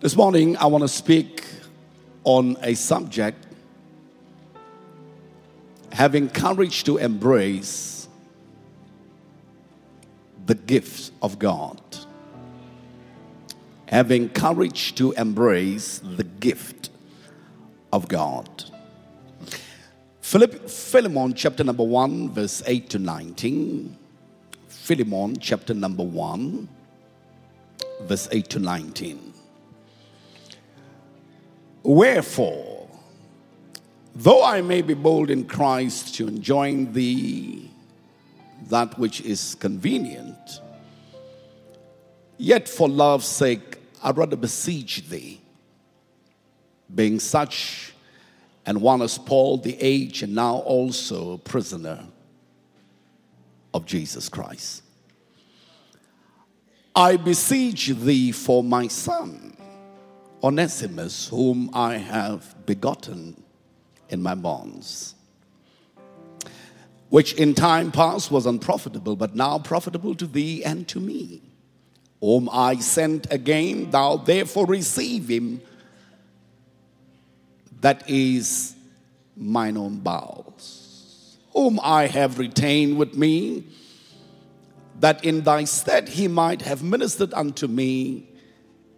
This morning, I want to speak on a subject having courage to embrace the gifts of God. Having courage to embrace the gift of God. Philip, Philemon chapter number 1, verse 8 to 19. Philemon chapter number 1, verse 8 to 19. Wherefore, though I may be bold in Christ to enjoin thee that which is convenient, yet for love's sake I rather beseech thee, being such and one as Paul the age and now also a prisoner of Jesus Christ. I beseech thee for my son Onesimus, whom I have begotten in my bonds, which in time past was unprofitable, but now profitable to thee and to me, whom I sent again, thou therefore receive him, that is mine own bowels, whom I have retained with me, that in thy stead he might have ministered unto me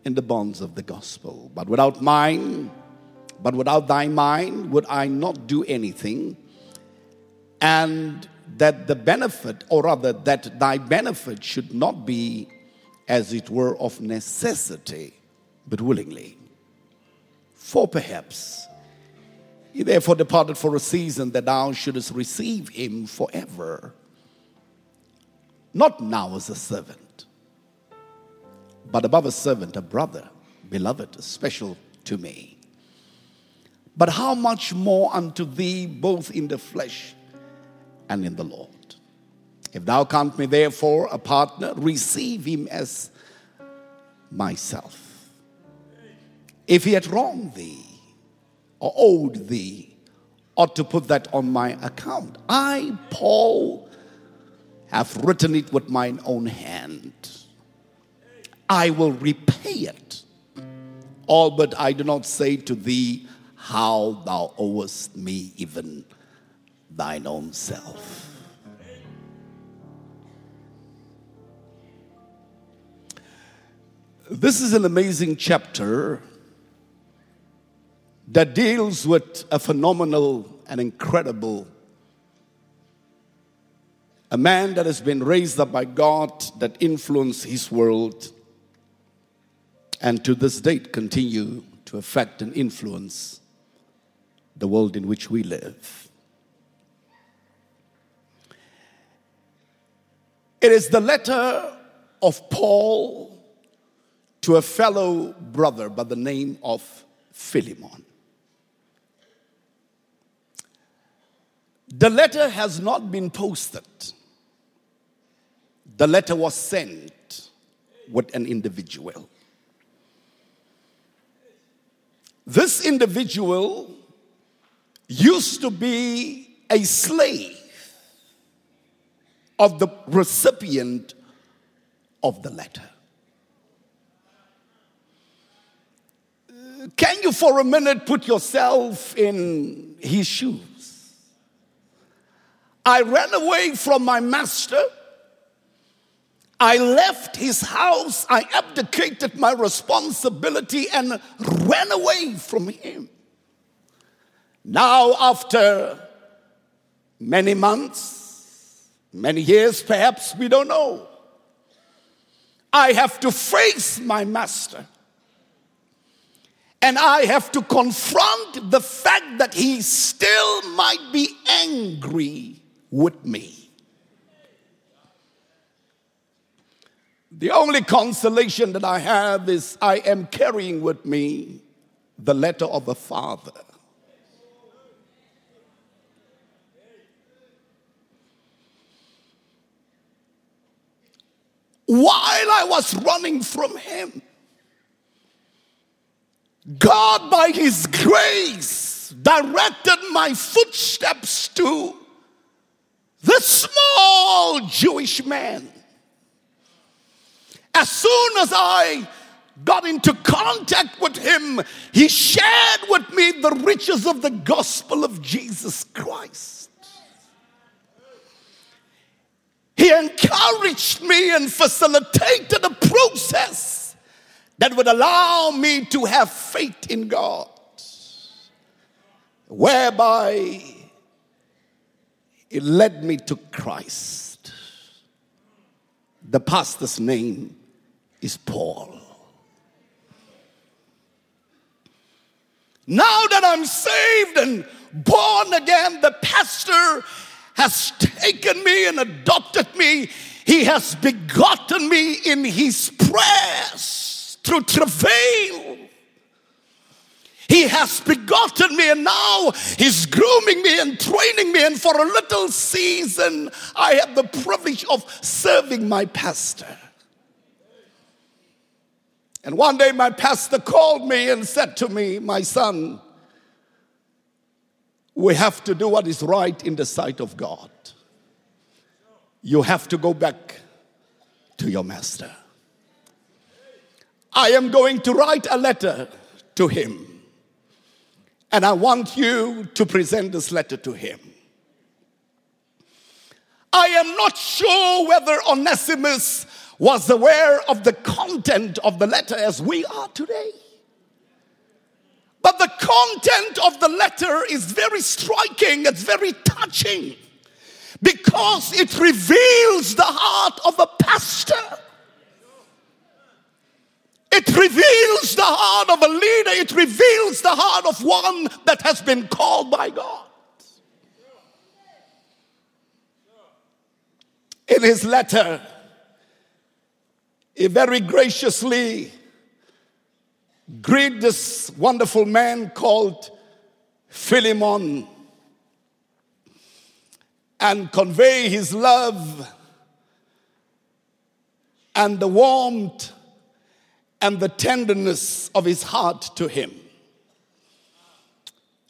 in the bonds of the gospel. But without mine, but without thy mind, would I not do anything. And that the benefit, or rather, that thy benefit should not be as it were of necessity, but willingly. For perhaps he therefore departed for a season that thou shouldest receive him forever, not now as a servant but above a servant, a brother, beloved, special to me. But how much more unto thee, both in the flesh and in the Lord? If thou count me therefore a partner, receive him as myself. If he had wronged thee or owed thee, ought to put that on my account. I, Paul, have written it with mine own hand. I will repay it. All but I do not say to thee how thou owest me even thine own self. This is an amazing chapter that deals with a phenomenal and incredible a man that has been raised up by God that influenced his world and to this date continue to affect and influence the world in which we live. It is the letter of Paul to a fellow brother by the name of Philemon. The letter has not been posted. The letter was sent with an individual. This individual used to be a slave of the recipient of the letter. Can you, for a minute, put yourself in his shoes? I ran away from my master I left his house, I abdicated my responsibility and ran away from him. Now, after many months, many years perhaps, we don't know, I have to face my master. And I have to confront the fact that he still might be angry with me. The only consolation that I have is I am carrying with me the letter of the Father. While I was running from Him, God, by His grace, directed my footsteps to the small Jewish man as soon as I got into contact with him, he shared with me the riches of the gospel of Jesus Christ. He encouraged me and facilitated a process that would allow me to have faith in God, whereby it led me to Christ. The pastor's name is Paul. Now that I'm saved and born again, the pastor has taken me and adopted me. He has begotten me in his prayers through travail. He has begotten me and now he's grooming me and training me. And for a little season, I have the privilege of serving my pastor. And one day, my pastor called me and said to me, My son, we have to do what is right in the sight of God. You have to go back to your master. I am going to write a letter to him. And I want you to present this letter to him. I am not sure whether Onesimus was aware of the content of the letter as we are today. But the content of the letter is very striking, it's very touching because it reveals the heart of a pastor. It reveals the heart of a leader. It reveals the heart of one that has been called by God. In his letter, he very graciously greet this wonderful man called Philemon and convey his love and the warmth and the tenderness of his heart to him.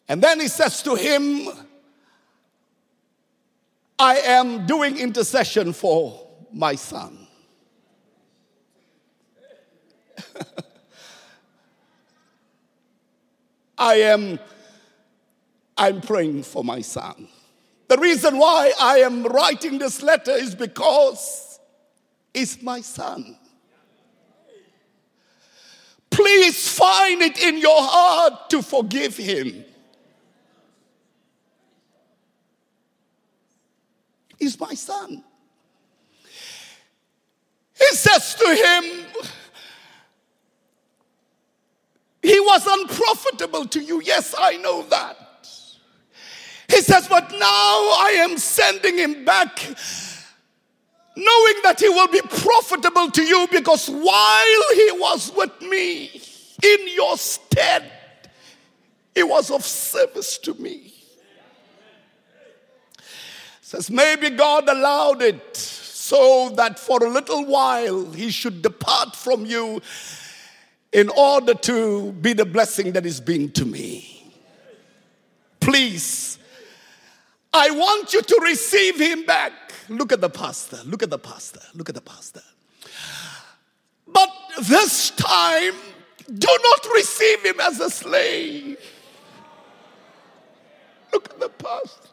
And then he says to him, I am doing intercession for my son. I am I'm praying for my son. The reason why I am writing this letter is because it's my son. Please find it in your heart to forgive him. He's my son. He says to him, He was unprofitable to you. Yes, I know that. He says, But now I am sending him back, knowing that he will be profitable to you because while he was with me in your stead, he was of service to me. Says, maybe God allowed it so that for a little while he should depart from you in order to be the blessing that is being to me. Please, I want you to receive him back. Look at the pastor, look at the pastor, look at the pastor. But this time, do not receive him as a slave. Look at the pastor.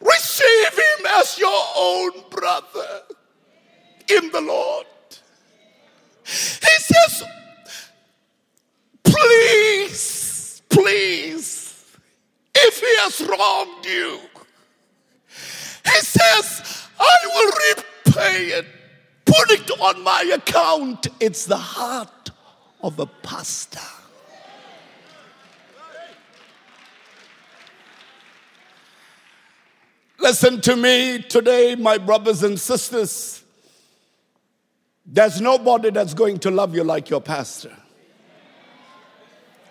Receive him as your own brother in the Lord. He says, please, please, if he has wronged you, he says, I will repay it. Put it on my account. It's the heart of a pastor. Listen to me today, my brothers and sisters. There's nobody that's going to love you like your pastor.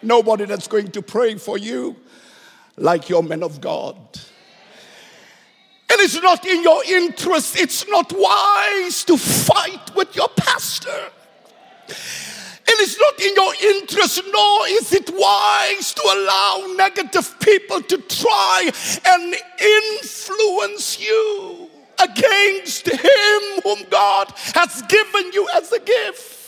Nobody that's going to pray for you like your men of God. And It is not in your interest, it's not wise to fight with your pastor. And It is not in your interest, nor is it wise to allow negative people to try and influence you against him whom God has given you as a gift.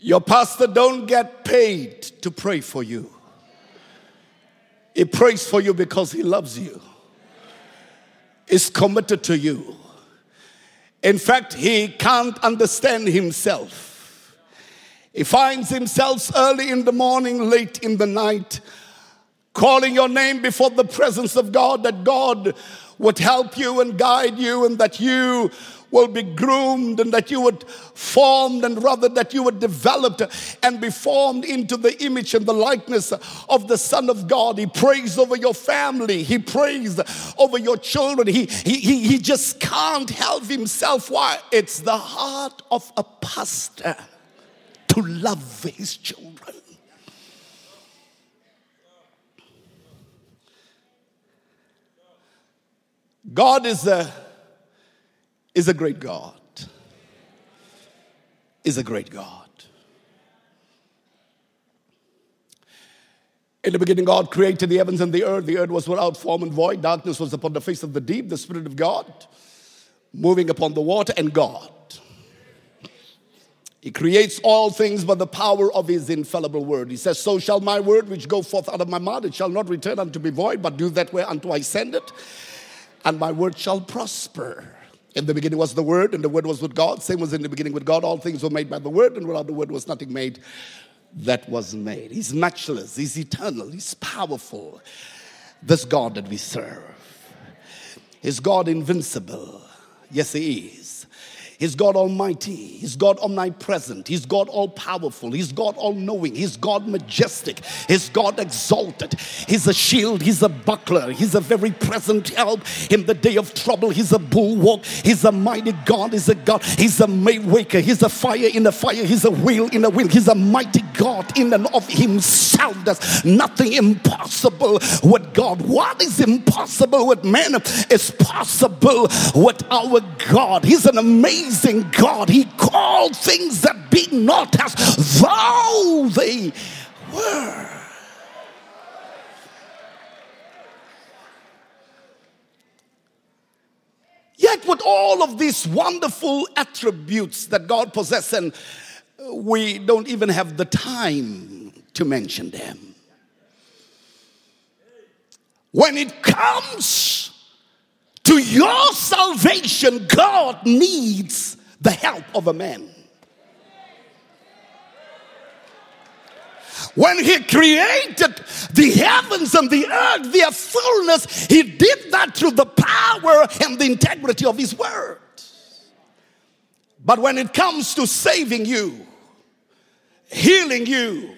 Your pastor don't get paid to pray for you. He prays for you because he loves you. Is committed to you. In fact, he can't understand himself. He finds himself early in the morning, late in the night, calling your name before the presence of God, that God would help you and guide you, and that you will be groomed and that you would formed and rather that you would developed and be formed into the image and the likeness of the Son of God. He prays over your family. He prays over your children. He, he, he, he just can't help himself. Why? It's the heart of a pastor to love his children. God is a is a great God. Is a great God. In the beginning, God created the heavens and the earth. The earth was without form and void. Darkness was upon the face of the deep. The Spirit of God moving upon the water, and God. He creates all things by the power of his infallible word. He says, So shall my word which go forth out of my mouth, it shall not return unto me void, but do that whereunto I send it, and my word shall prosper. In the beginning was the Word, and the Word was with God. Same was in the beginning with God. All things were made by the Word, and without the Word was nothing made that was made. He's matchless, He's eternal, He's powerful. This God that we serve. Is God invincible? Yes, He is. He's God Almighty. He's God omnipresent. He's God all powerful. He's God all knowing. He's God majestic. He's God exalted. He's a shield. He's a buckler. He's a very present help in the day of trouble. He's a bulwark. He's a mighty God. He's a God. He's a waker. He's a fire in the fire. He's a wheel in the wheel. He's a mighty God in and of himself. There's nothing impossible with God. What is impossible with man is possible with our God. He's an amazing God. He called things that be not as though they were. Yet, with all of these wonderful attributes that God possesses, and we don't even have the time to mention them. When it comes to your salvation, God needs the help of a man. When he created the heavens and the earth, their fullness, he did that through the power and the integrity of his word. But when it comes to saving you, healing you,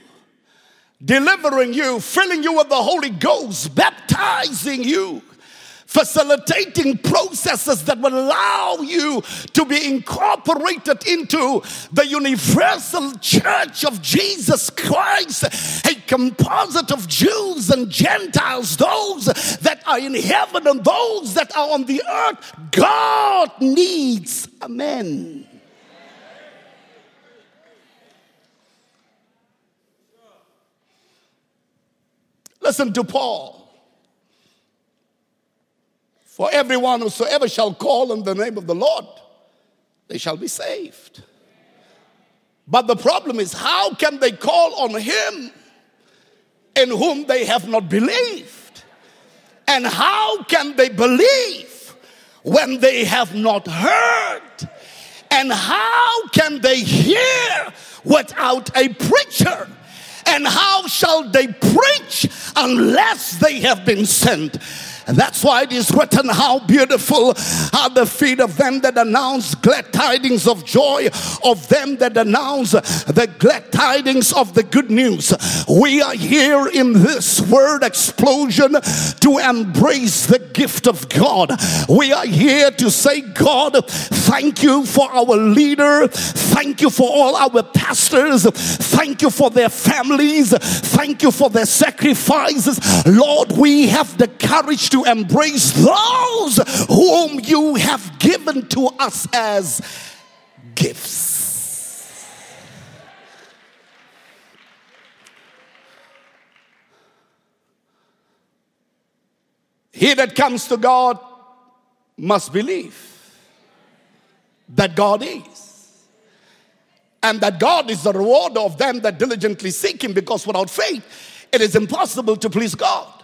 delivering you, filling you with the Holy Ghost, baptizing you, facilitating processes that will allow you to be incorporated into the universal church of Jesus Christ, a composite of Jews and Gentiles, those that are in heaven and those that are on the earth. God needs a man. Listen to Paul. For everyone whosoever shall call on the name of the Lord, they shall be saved. But the problem is, how can they call on him in whom they have not believed? And how can they believe when they have not heard? And how can they hear without a preacher? And how shall they preach unless they have been sent? That's why it is written, How beautiful are the feet of them that announce glad tidings of joy, of them that announce the glad tidings of the good news. We are here in this word explosion to embrace the gift of God. We are here to say, God, thank you for our leader. Thank you for all our pastors. Thank you for their families. Thank you for their sacrifices. Lord, we have the courage to embrace those whom you have given to us as gifts. He that comes to God must believe that God is, and that God is the rewarder of them that diligently seek Him, because without faith, it is impossible to please God.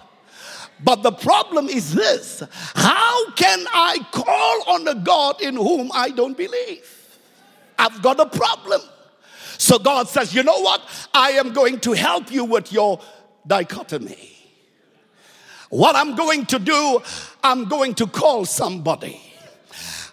But the problem is this how can I call on a God in whom I don't believe? I've got a problem. So God says, you know what? I am going to help you with your dichotomy. What I'm going to do, I'm going to call somebody.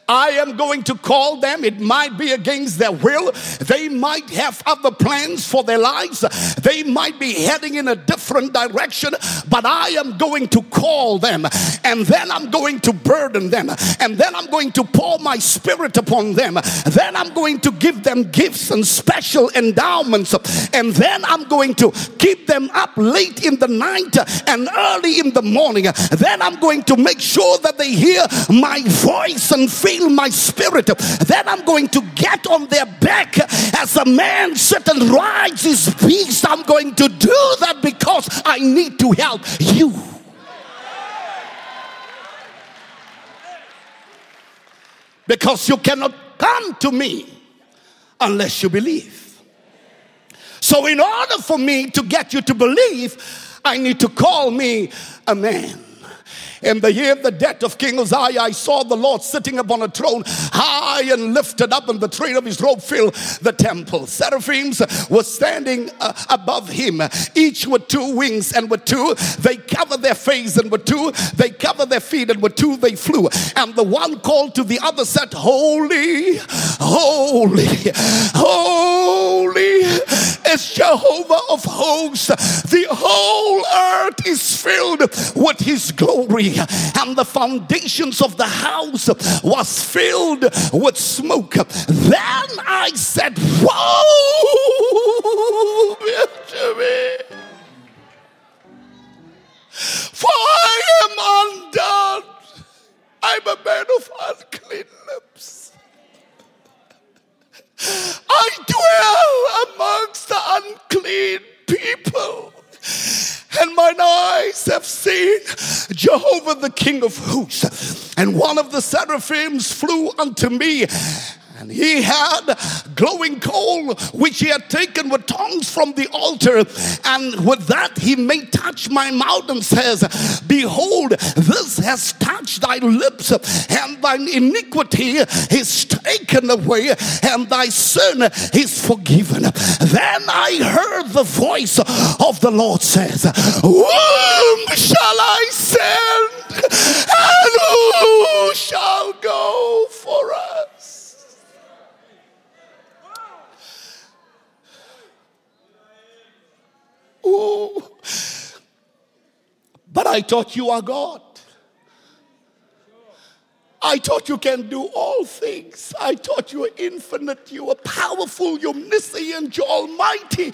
I am going to call them. It might be against their will. They might have other plans for their lives. They might be heading in a different direction, but I am going to call them and then I'm going to burden them and then I'm going to pour my spirit upon them. Then I'm going to give them gifts and special endowments and then I'm going to keep them up late in the night and early in the morning. Then I'm going to make sure that they hear my voice and feel my spirit, then I'm going to get on their back as a man sit and rides his beast. I'm going to do that because I need to help you. Because you cannot come to me unless you believe. So, in order for me to get you to believe, I need to call me a man. In the year of the death of King Uzziah, I saw the Lord sitting upon a throne, high and lifted up, and the train of his robe filled the temple. Seraphims were standing uh, above him, each with two wings, and with two they covered their face, and with two they covered their feet, and with two they flew. And the one called to the other said, Holy, holy, holy is Jehovah of hosts. The whole earth is filled with his glory and the foundations of the house was filled with smoke. Then I said, Whoa, Benjamin. For I am undone. I'm a man of unclean lips. I dwell amongst the unclean people and mine eyes have seen Jehovah the King of hosts. And one of the seraphims flew unto me and he had glowing coal which he had taken with tongs from the altar. And with that he may touch my mouth and says, Behold, this has touched thy lips, and thine iniquity is taken away, and thy sin is forgiven. Then I heard the voice of the Lord says, Whom shall I send? And who shall go for us? Ooh. But I thought you are God. I thought you can do all things. I thought you were infinite, you were powerful, you're omniscient, you're almighty.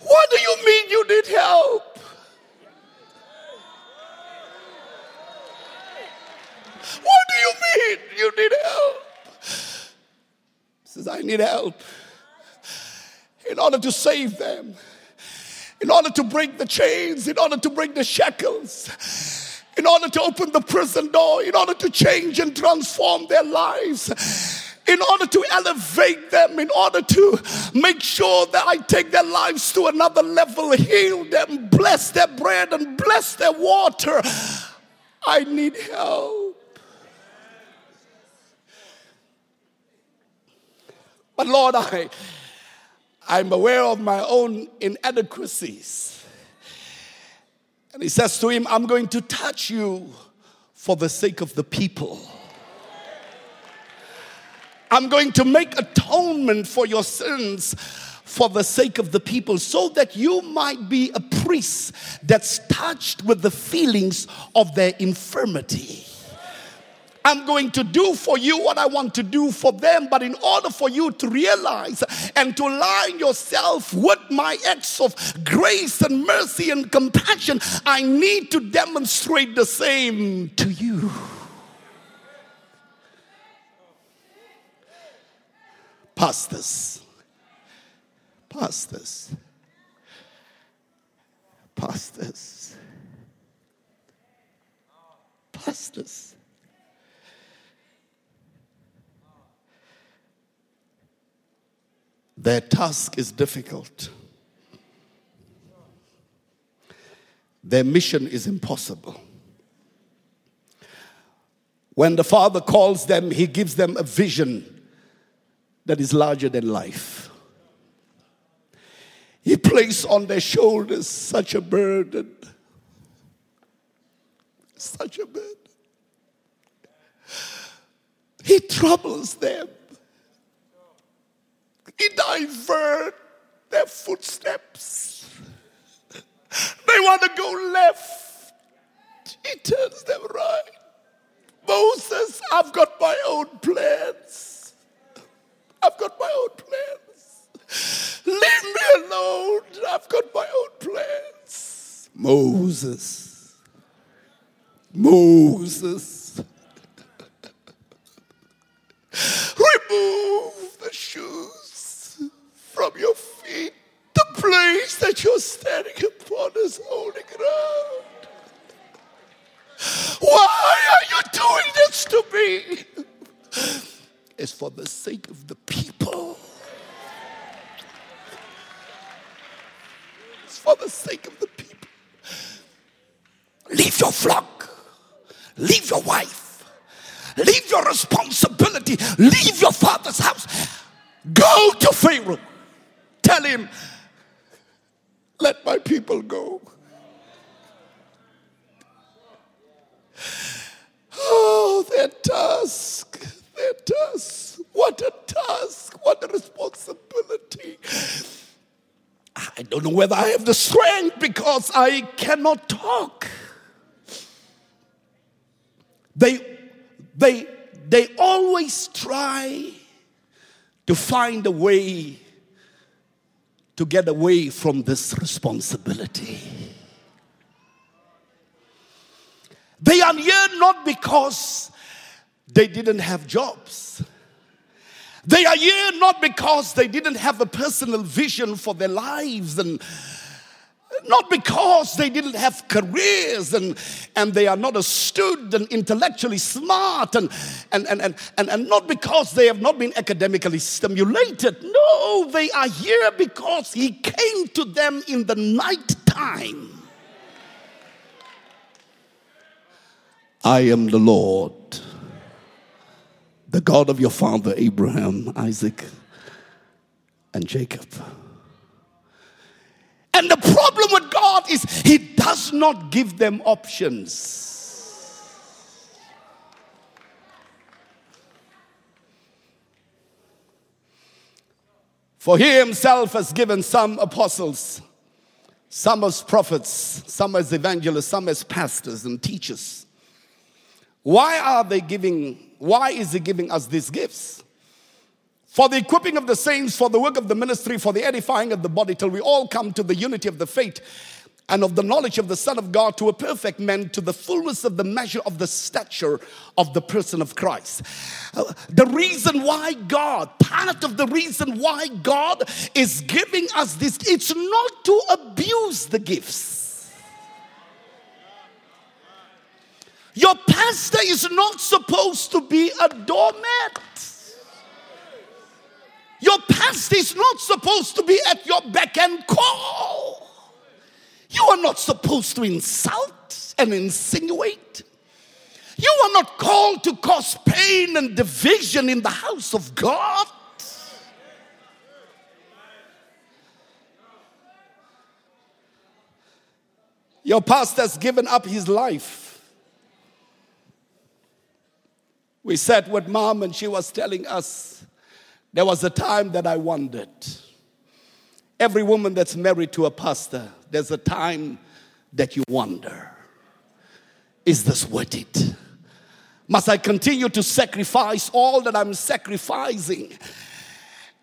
What do you mean you need help? What do you mean you need help? He Says, I need help in order to save them in order to break the chains, in order to break the shackles, in order to open the prison door, in order to change and transform their lives. In order to elevate them, in order to make sure that I take their lives to another level, heal them, bless their bread, and bless their water. I need help. But Lord, I I'm aware of my own inadequacies. And he says to him, I'm going to touch you for the sake of the people. I'm going to make atonement for your sins for the sake of the people, so that you might be a priest that's touched with the feelings of their infirmity. I'm going to do for you what I want to do for them. But in order for you to realize and to align yourself with my acts of grace and mercy and compassion, I need to demonstrate the same to you. Pastors, pastors, pastors, pastors. Their task is difficult. Their mission is impossible. When the Father calls them, He gives them a vision that is larger than life. He placed on their shoulders such a burden. Such a burden. He troubles them. He divert their footsteps. They want to go left. He turns them right. Moses, I've got my own plans. I've got my own plans. Leave me alone. I've got my own plans. Moses. Moses. Remove the shoes from your feet. The place that you're standing upon is holy ground. Why are you doing this to me? It's for the sake of the people. It's for the sake of the people. Leave your flock. Leave your wife. Leave your responsibility. Leave your father's house. Go to Pharaoh. Tell him, let my people go. Oh, their task, their task. What a task, what a responsibility. I don't know whether I have the strength because I cannot talk. They, they, they always try to find a way to get away from this responsibility. They are here not because they didn't have jobs. They are here not because they didn't have a personal vision for their lives and not because they didn't have careers and, and they are not astute and intellectually smart and, and, and, and, and, and not because they have not been academically stimulated. No, they are here because he came to them in the night time I am the Lord, the God of your father Abraham, Isaac, and Jacob. And the problem with God is He does not give them options. For He Himself has given some apostles, some as prophets, some as evangelists, some as pastors and teachers why are they giving, why is he giving us these gifts? For the equipping of the saints, for the work of the ministry, for the edifying of the body, till we all come to the unity of the faith and of the knowledge of the Son of God to a perfect man, to the fullness of the measure of the stature of the person of Christ. Uh, the reason why God, part of the reason why God is giving us this, it's not to abuse the gifts. Your pastor is not supposed to be a doormat. Your past is not supposed to be at your beck and call. You are not supposed to insult and insinuate. You are not called to cause pain and division in the house of God. Your pastor has given up his life We sat with mom and she was telling us there was a time that I wondered. Every woman that's married to a pastor, there's a time that you wonder is this worth it? Must I continue to sacrifice all that I'm sacrificing?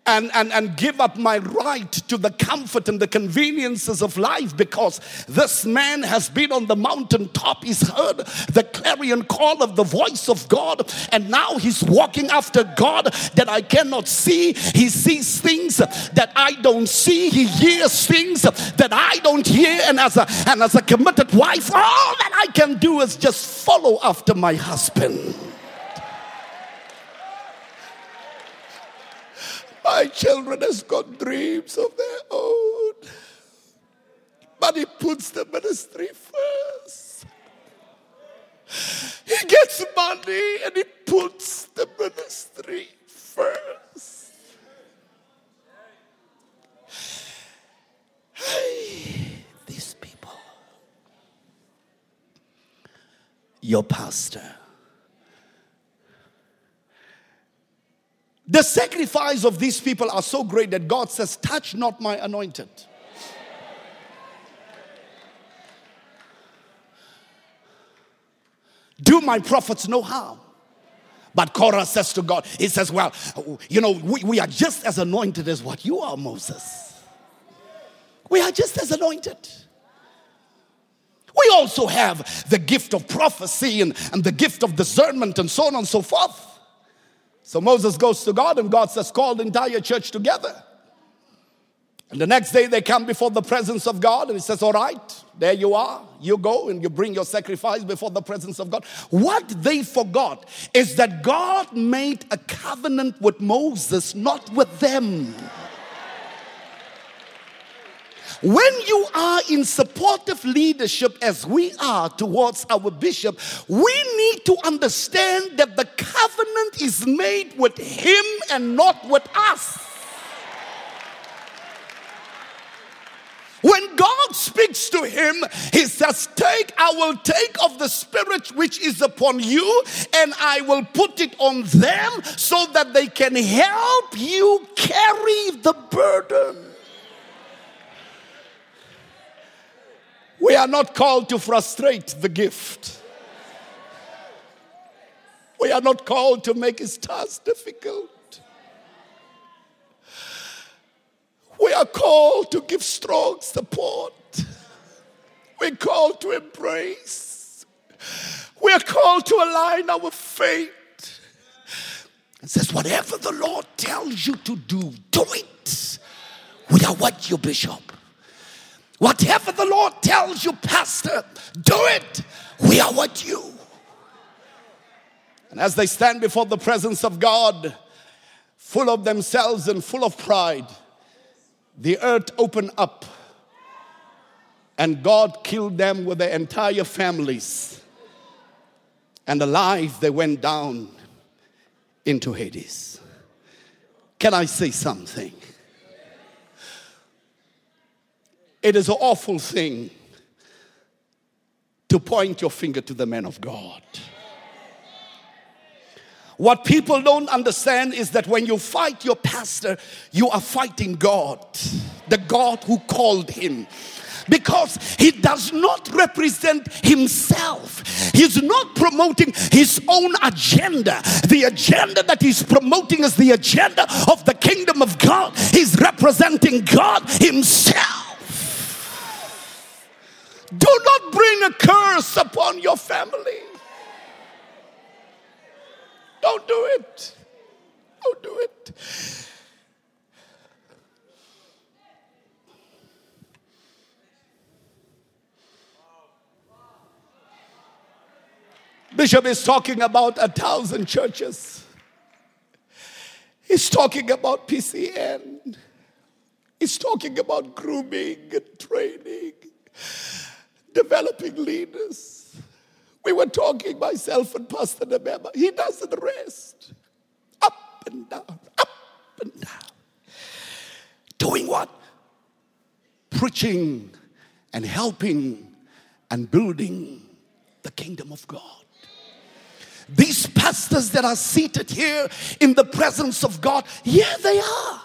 And, and, and give up my right to the comfort and the conveniences of life because this man has been on the mountaintop. He's heard the clarion call of the voice of God, and now he's walking after God that I cannot see. He sees things that I don't see, he hears things that I don't hear. And as a, and as a committed wife, all that I can do is just follow after my husband. My children has got dreams of their own. But he puts the ministry first. He gets money and he puts the ministry first. Hey, these people. Your pastor. The sacrifice of these people are so great that God says, Touch not my anointed. Do my prophets no harm. But Korah says to God, He says, Well, you know, we, we are just as anointed as what you are, Moses. We are just as anointed. We also have the gift of prophecy and, and the gift of discernment and so on and so forth. So Moses goes to God, and God says, Call the entire church together. And the next day they come before the presence of God, and he says, All right, there you are. You go and you bring your sacrifice before the presence of God. What they forgot is that God made a covenant with Moses, not with them. When you are in supportive leadership, as we are towards our bishop, we need to understand that the covenant is made with him and not with us. When God speaks to him, he says, Take, I will take of the spirit which is upon you, and I will put it on them so that they can help you carry the burden. We are not called to frustrate the gift. We are not called to make his task difficult. We are called to give strong support. We're called to embrace. We are called to align our faith. It says, whatever the Lord tells you to do, do it. We are what you, Bishop. Whatever the Lord tells you, Pastor, do it. We are with you. And as they stand before the presence of God, full of themselves and full of pride, the earth opened up and God killed them with their entire families. And alive, they went down into Hades. Can I say something? It is an awful thing to point your finger to the man of God. What people don't understand is that when you fight your pastor, you are fighting God, the God who called him. Because he does not represent himself. He's not promoting his own agenda. The agenda that he's promoting is the agenda of the kingdom of God. He's representing God himself. Do not bring a curse upon your family. Don't do it. Don't do it. Bishop is talking about a thousand churches. He's talking about PCN. He's talking about grooming and training, developing leaders. We were talking, myself and Pastor Nemeba. He doesn't rest. Up and down, up and down. Doing what? Preaching and helping and building the kingdom of God. These pastors that are seated here in the presence of God, yeah, they are.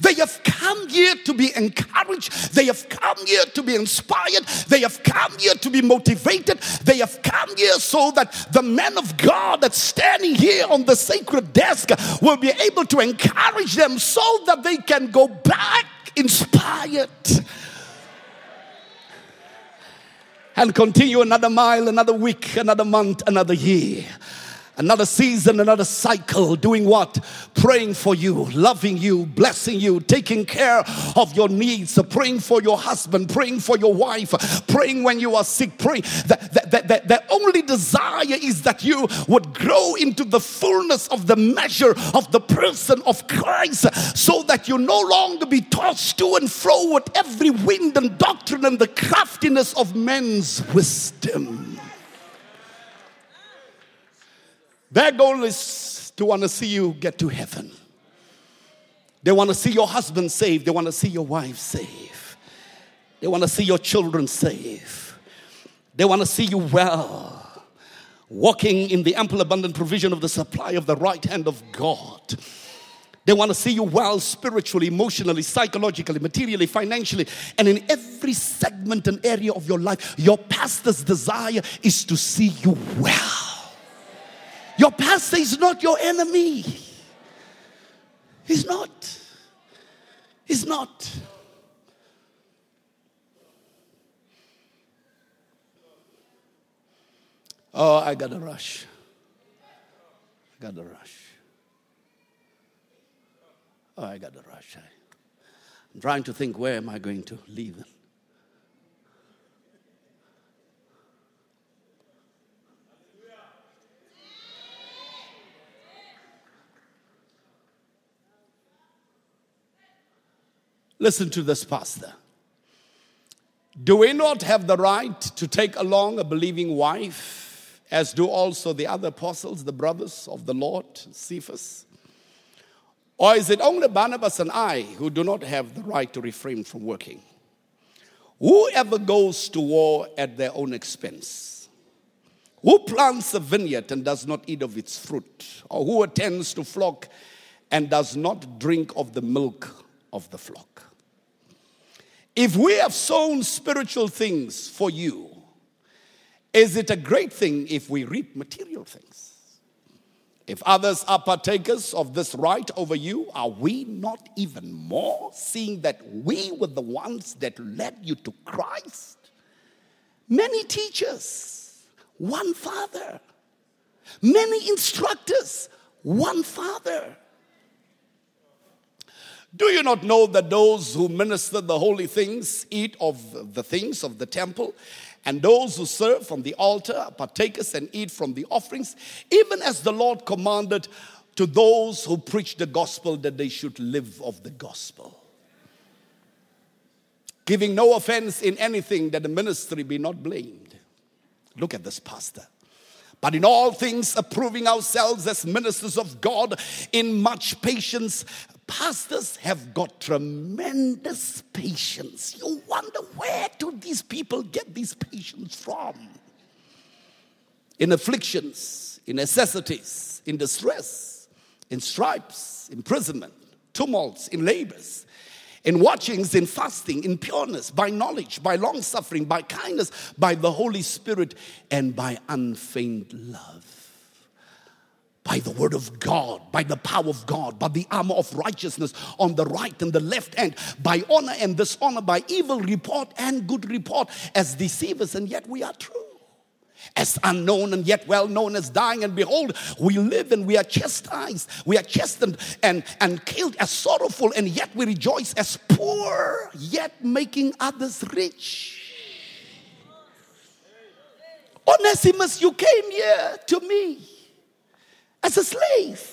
They have come here to be encouraged. They have come here to be inspired. They have come here to be motivated. They have come here so that the man of God that's standing here on the sacred desk will be able to encourage them so that they can go back inspired and continue another mile, another week, another month, another year. Another season, another cycle, doing what? Praying for you, loving you, blessing you, taking care of your needs, praying for your husband, praying for your wife, praying when you are sick, praying. That, that, that, that, only desire is that you would grow into the fullness of the measure of the person of Christ so that you no longer be tossed to and fro with every wind and doctrine and the craftiness of men's wisdom. Their goal is to want to see you get to heaven. They want to see your husband saved. They want to see your wife saved. They want to see your children saved. They want to see you well, walking in the ample, abundant provision of the supply of the right hand of God. They want to see you well spiritually, emotionally, psychologically, materially, financially, and in every segment and area of your life. Your pastor's desire is to see you well. Your pastor is not your enemy. He's not. He's not. Oh, I got a rush. I got a rush. Oh, I got a rush. I'm trying to think where am I going to leave it. Listen to this, Pastor. Do we not have the right to take along a believing wife, as do also the other apostles, the brothers of the Lord, Cephas? Or is it only Barnabas and I who do not have the right to refrain from working? Whoever goes to war at their own expense, who plants a vineyard and does not eat of its fruit, or who attends to flock and does not drink of the milk of the flock? If we have sown spiritual things for you, is it a great thing if we reap material things? If others are partakers of this right over you, are we not even more, seeing that we were the ones that led you to Christ? Many teachers, one Father. Many instructors, one Father. Do you not know that those who minister the holy things eat of the things of the temple, and those who serve from the altar are partakers and eat from the offerings, even as the Lord commanded to those who preach the gospel that they should live of the gospel? Giving no offense in anything that the ministry be not blamed. Look at this pastor but in all things approving ourselves as ministers of God in much patience, Pastors have got tremendous patience. You wonder where do these people get this patience from? In afflictions, in necessities, in distress, in stripes, imprisonment, tumults, in labors, in watchings, in fasting, in pureness, by knowledge, by long suffering, by kindness, by the Holy Spirit, and by unfeigned love by the word of God, by the power of God, by the armor of righteousness on the right and the left hand, by honor and dishonor, by evil report and good report, as deceivers, and yet we are true. As unknown and yet well known as dying, and behold, we live and we are chastised, we are chastened and, and killed as sorrowful, and yet we rejoice as poor, yet making others rich. Onesimus, you came here to me as a slave.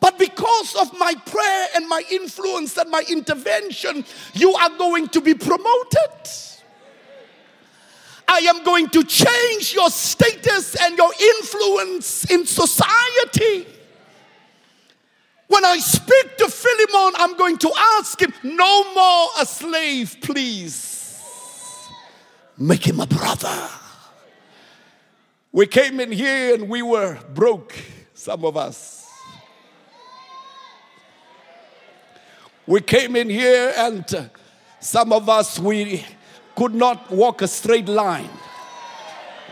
But because of my prayer and my influence and my intervention, you are going to be promoted. I am going to change your status and your influence in society. When I speak to Philemon, I'm going to ask him, No more a slave, please. Make him a brother. We came in here and we were broke, some of us. We came in here and uh, some of us, we could not walk a straight line.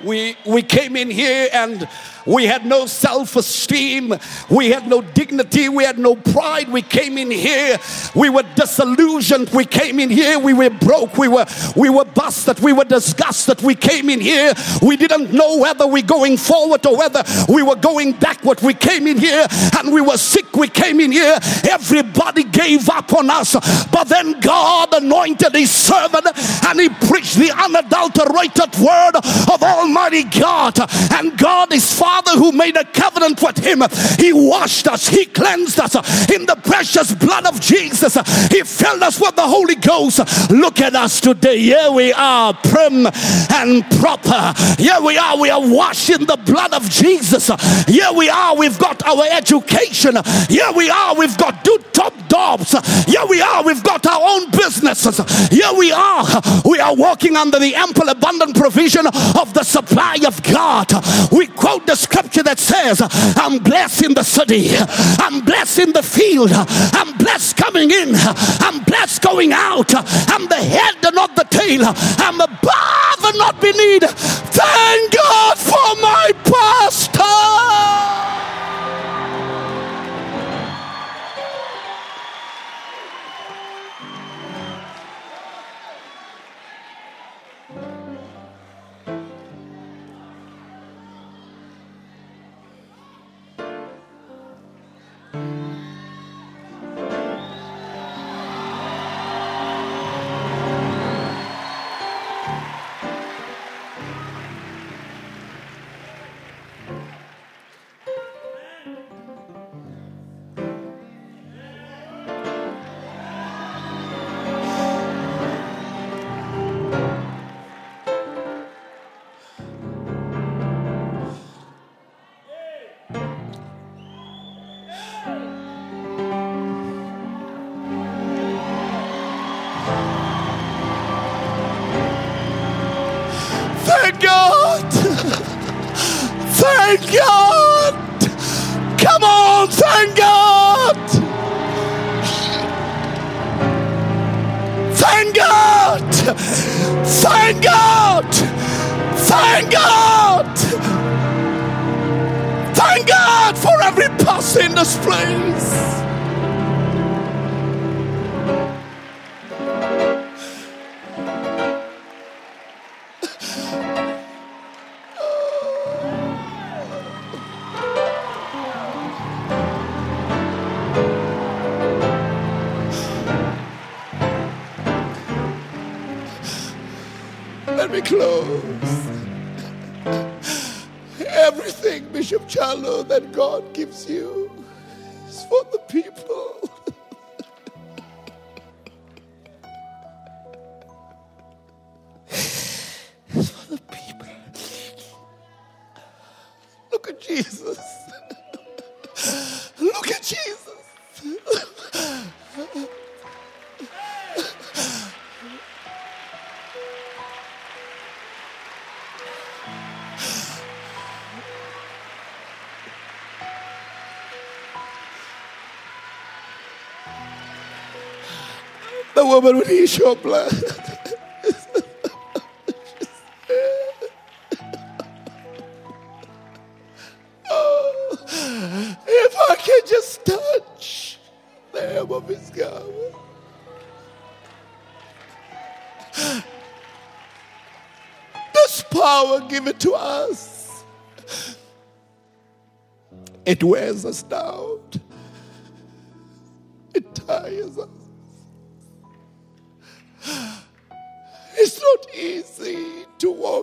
We, we came in here and we had no self esteem. We had no dignity. We had no pride. We came in here. We were disillusioned. We came in here. We were broke. We were, we were busted. We were disgusted. We came in here. We didn't know whether we're going forward or whether we were going backward. We came in here and we were sick. We came in here. Everybody gave up on us. But then God anointed his servant and he preached the unadulterated word of Almighty God. And God is Father Father who made a covenant with him. He washed us, he cleansed us in the precious blood of Jesus. He filled us with the Holy Ghost. Look at us today. Here we are, prim and proper. Here we are, we are washed in the blood of Jesus. Here we are, we've got our education. Here we are, we've got two top jobs. Here we are, we've got our own businesses. Here we are, we are walking under the ample, abundant provision of the supply of God. We quote the scripture that says, I'm blessed in the city, I'm blessed in the field, I'm blessed coming in, I'm blessed going out, I'm the head and not the tail, I'm above and not beneath. Thank God for my pastor. The woman the issue of blood. oh, if I can just touch the hem of his garment. This power given to us, it wears us down. It tires us.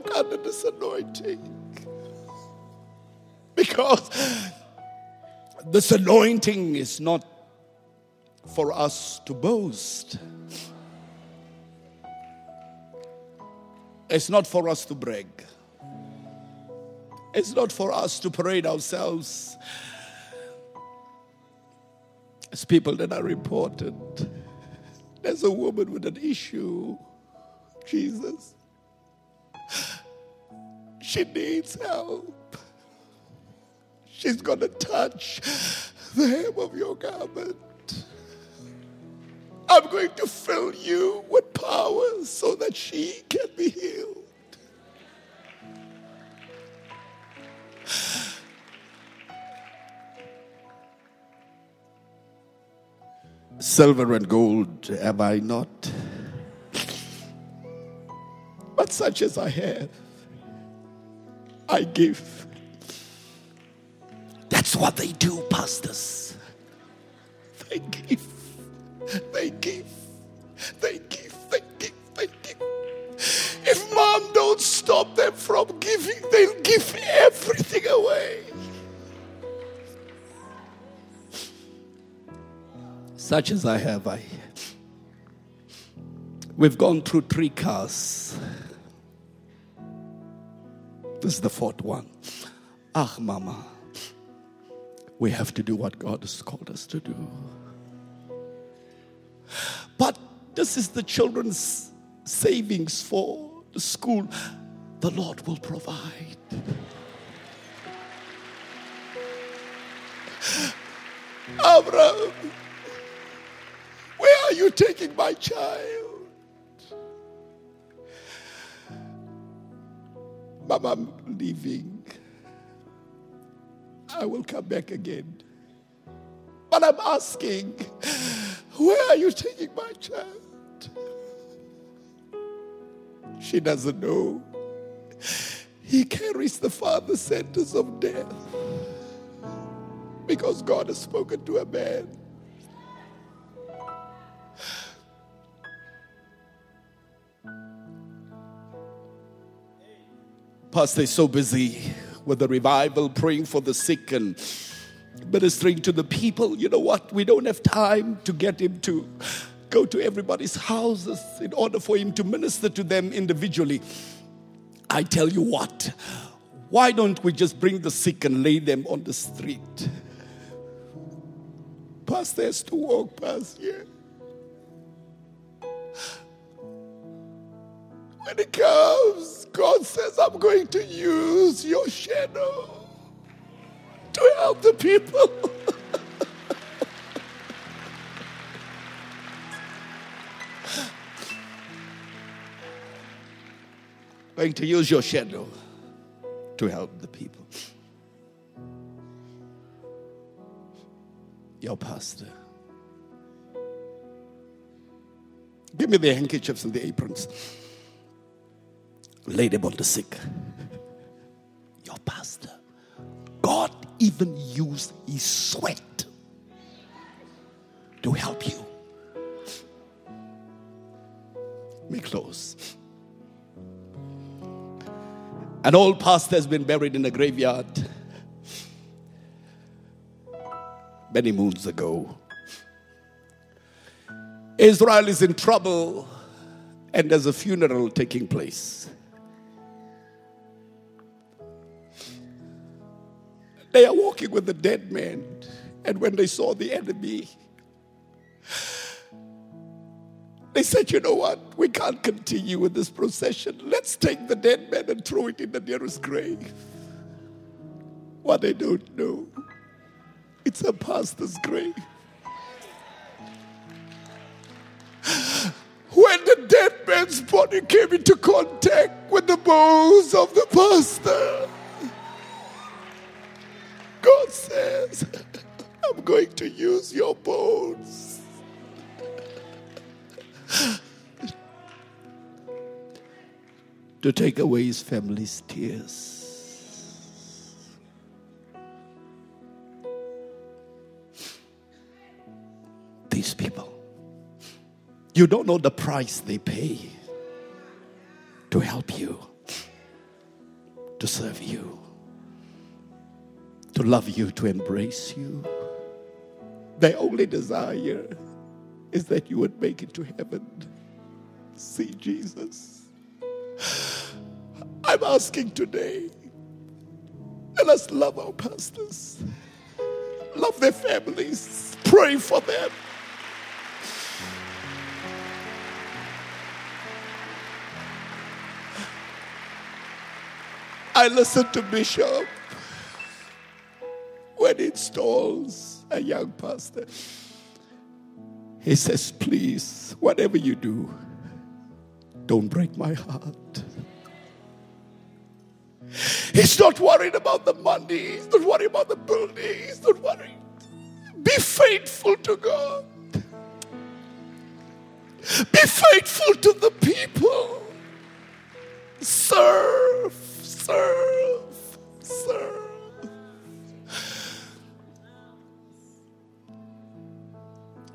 Walk under this anointing because this anointing is not for us to boast. It's not for us to brag. It's not for us to parade ourselves as people that are reported. There's a woman with an issue Jesus. She needs help. She's going to touch the hem of your garment. I'm going to fill you with power so that she can be healed. Silver and gold have I not, but such as I have. I give. That's what they do, pastors. They give, they give, they give, they give, they give. If mom don't stop them from giving, they'll give everything away. Such as I have, I. We've gone through three cars. This is the fourth one. Ah, Mama, we have to do what God has called us to do. But this is the children's savings for the school. The Lord will provide. Abraham, where are you taking my child? Mama, I'm leaving. I will come back again. But I'm asking, where are you taking my child? She doesn't know. He carries the father's sentence of death because God has spoken to a man. Pastor is so busy with the revival, praying for the sick and ministering to the people. You know what? We don't have time to get him to go to everybody's houses in order for him to minister to them individually. I tell you what, why don't we just bring the sick and lay them on the street? Pastor has to walk past here. When it comes, God says, I'm going to use your shadow to help the people. going to use your shadow to help the people. Your pastor. Give me the handkerchiefs and the aprons. Lay them on the sick. Your pastor. God even used his sweat to help you. Me close. An old pastor has been buried in a graveyard many moons ago. Israel is in trouble, and there's a funeral taking place. They are walking with the dead man, and when they saw the enemy, they said, You know what? We can't continue with this procession. Let's take the dead man and throw it in the nearest grave. What they don't know, it's a pastor's grave. When the dead man's body came into contact with the bones of the pastor, God says, I'm going to use your bones. to take away his family's tears. These people, you don't know the price they pay to help you, to serve you, to love you, to embrace you. Their only desire is that you would make it to heaven. See Jesus. I'm asking today, let us love our pastors, love their families, pray for them. I listened to Bishop when he installs a young pastor. He says, Please, whatever you do, don't break my heart. He's not worried about the money, he's not worried about the building, he's not worried. Be faithful to God. Be faithful to the people. Serve, serve, serve.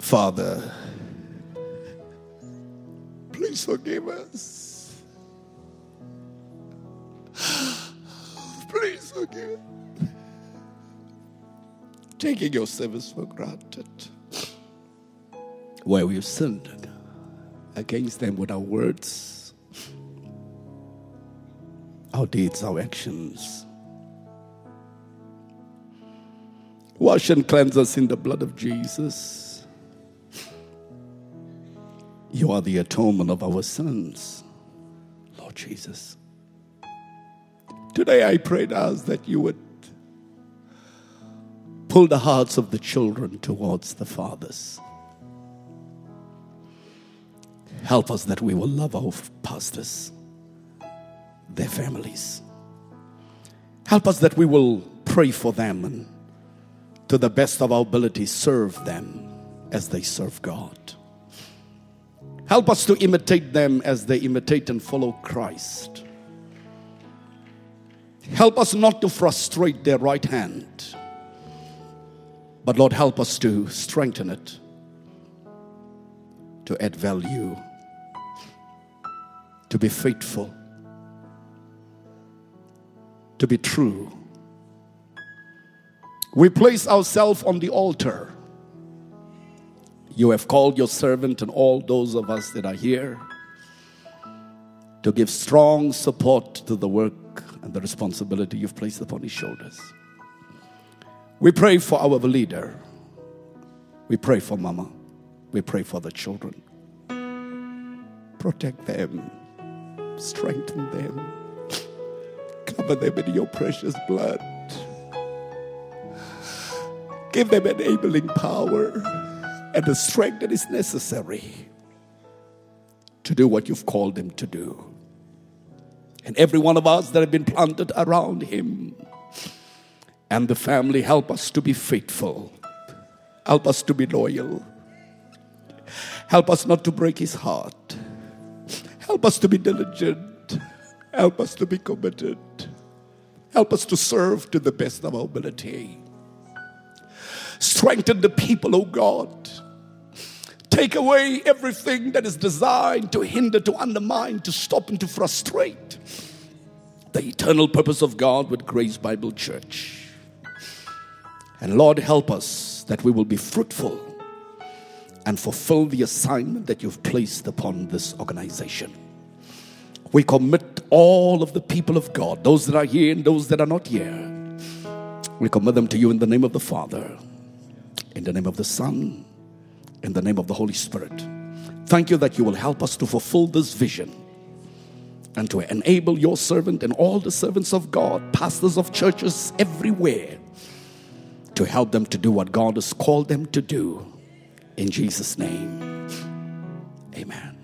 Father, please forgive us. Please forgive. Taking your service for granted. Where we've sinned against them with our words, our deeds, our actions. Wash and cleanse us in the blood of Jesus. You are the atonement of our sins, Lord Jesus. Today I prayed us that you would pull the hearts of the children towards the fathers. Help us that we will love our pastors, their families. Help us that we will pray for them and to the best of our ability serve them as they serve God. Help us to imitate them as they imitate and follow Christ. Help us not to frustrate their right hand, but Lord, help us to strengthen it, to add value, to be faithful, to be true. We place ourselves on the altar. You have called your servant and all those of us that are here to give strong support to the work and the responsibility you've placed upon his shoulders. We pray for our leader. We pray for Mama. We pray for the children. Protect them, strengthen them, cover them in your precious blood. Give them enabling power and the strength that is necessary to do what you've called them to do. And every one of us that have been planted around him and the family, help us to be faithful. Help us to be loyal. Help us not to break his heart. Help us to be diligent. Help us to be committed. Help us to serve to the best of our ability. Strengthen the people, O oh God. Take away everything that is designed to hinder, to undermine, to stop, and to frustrate the eternal purpose of God with Grace Bible Church. And Lord, help us that we will be fruitful and fulfill the assignment that you've placed upon this organization. We commit all of the people of God, those that are here and those that are not here. We commit them to you in the name of the Father, in the name of the Son, in the name of the Holy Spirit. Thank you that you will help us to fulfill this vision and to enable your servant and all the servants of God, pastors of churches everywhere, to help them to do what God has called them to do. In Jesus' name, amen.